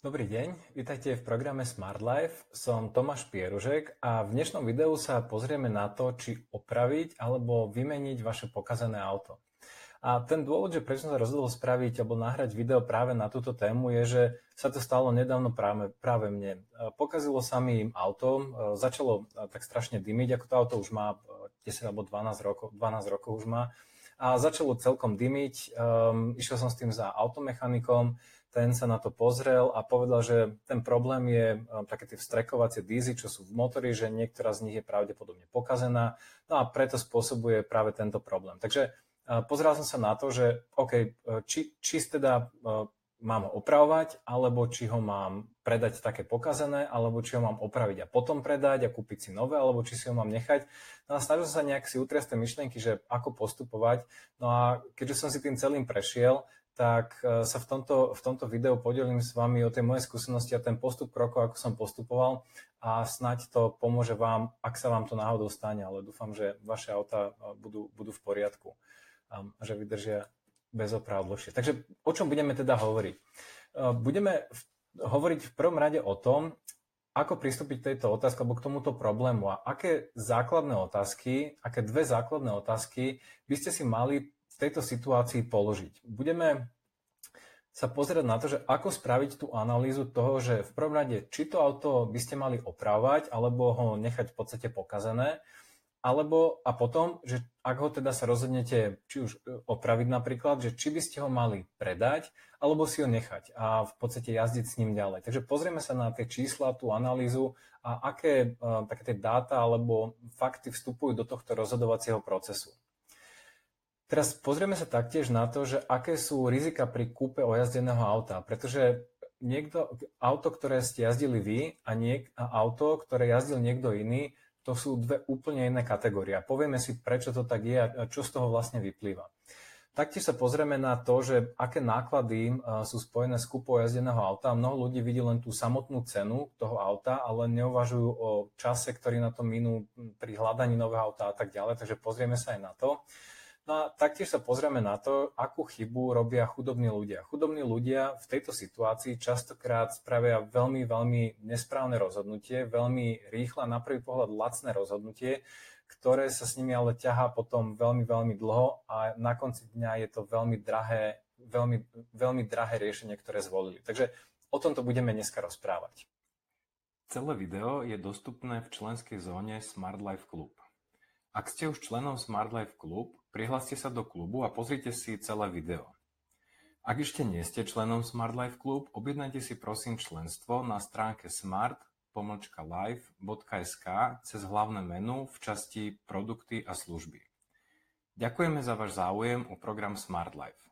Dobrý deň, vítajte v programe Smart Life. Som Tomáš Pieružek a v dnešnom videu sa pozrieme na to, či opraviť alebo vymeniť vaše pokazené auto. A ten dôvod, že prečo som sa rozhodol spraviť alebo nahrať video práve na túto tému je, že sa to stalo nedávno práve, práve mne. Pokazilo sa mi auto, začalo tak strašne dymiť, ako to auto už má 10 alebo 12 rokov, 12 rokov už má a začalo celkom dymiť. Um, išiel som s tým za automechanikom, ten sa na to pozrel a povedal, že ten problém je e, také tie vstrekovacie dízy, čo sú v motori, že niektorá z nich je pravdepodobne pokazená, no a preto spôsobuje práve tento problém. Takže e, pozeral som sa na to, že OK, či, či teda mám ho opravovať, alebo či ho mám predať také pokazené, alebo či ho mám opraviť a potom predať a kúpiť si nové, alebo či si ho mám nechať. No a snažil som sa nejak si utriasť tie myšlienky, že ako postupovať. No a keďže som si tým celým prešiel, tak e, sa v tomto, v tomto videu podelím s vami o tej moje skúsenosti a ten postup krokov, ako som postupoval a snať to pomôže vám, ak sa vám to náhodou stane, ale dúfam, že vaše auta e, budú, budú v poriadku že vydržia bez oprav dlhšie. Takže o čom budeme teda hovoriť? E, budeme hovoriť v prvom rade o tom, ako pristúpiť k tejto otázke alebo k tomuto problému a aké základné otázky, aké dve základné otázky by ste si mali tejto situácii položiť. Budeme sa pozrieť na to, že ako spraviť tú analýzu toho, že v prvom rade, či to auto by ste mali opravovať, alebo ho nechať v podstate pokazené, alebo a potom, že ak ho teda sa rozhodnete či už e, opraviť napríklad, že či by ste ho mali predať, alebo si ho nechať a v podstate jazdiť s ním ďalej. Takže pozrieme sa na tie čísla, tú analýzu a aké uh, také tie dáta alebo fakty vstupujú do tohto rozhodovacieho procesu. Teraz pozrieme sa taktiež na to, že aké sú rizika pri kúpe ojazdeného auta, pretože niekto, auto, ktoré ste jazdili vy a, niek, a auto, ktoré jazdil niekto iný, to sú dve úplne iné kategórie. A povieme si, prečo to tak je a čo z toho vlastne vyplýva. Taktiež sa pozrieme na to, že aké náklady sú spojené s kúpou jazdeného auta. Mnoho ľudí vidí len tú samotnú cenu toho auta, ale neuvažujú o čase, ktorý na to minú pri hľadaní nového auta a tak ďalej. Takže pozrieme sa aj na to. No a taktiež sa pozrieme na to, akú chybu robia chudobní ľudia. Chudobní ľudia v tejto situácii častokrát spravia veľmi, veľmi nesprávne rozhodnutie, veľmi rýchle, na prvý pohľad lacné rozhodnutie, ktoré sa s nimi ale ťahá potom veľmi, veľmi dlho a na konci dňa je to veľmi drahé, veľmi, veľmi drahé riešenie, ktoré zvolili. Takže o tomto budeme dneska rozprávať. Celé video je dostupné v členskej zóne Smart Life Club. Ak ste už členom Smart Life Club, prihláste sa do klubu a pozrite si celé video. Ak ešte nie ste členom Smart Life Club, objednajte si prosím členstvo na stránke smart-life.sk cez hlavné menu v časti Produkty a služby. Ďakujeme za váš záujem o program Smart Life.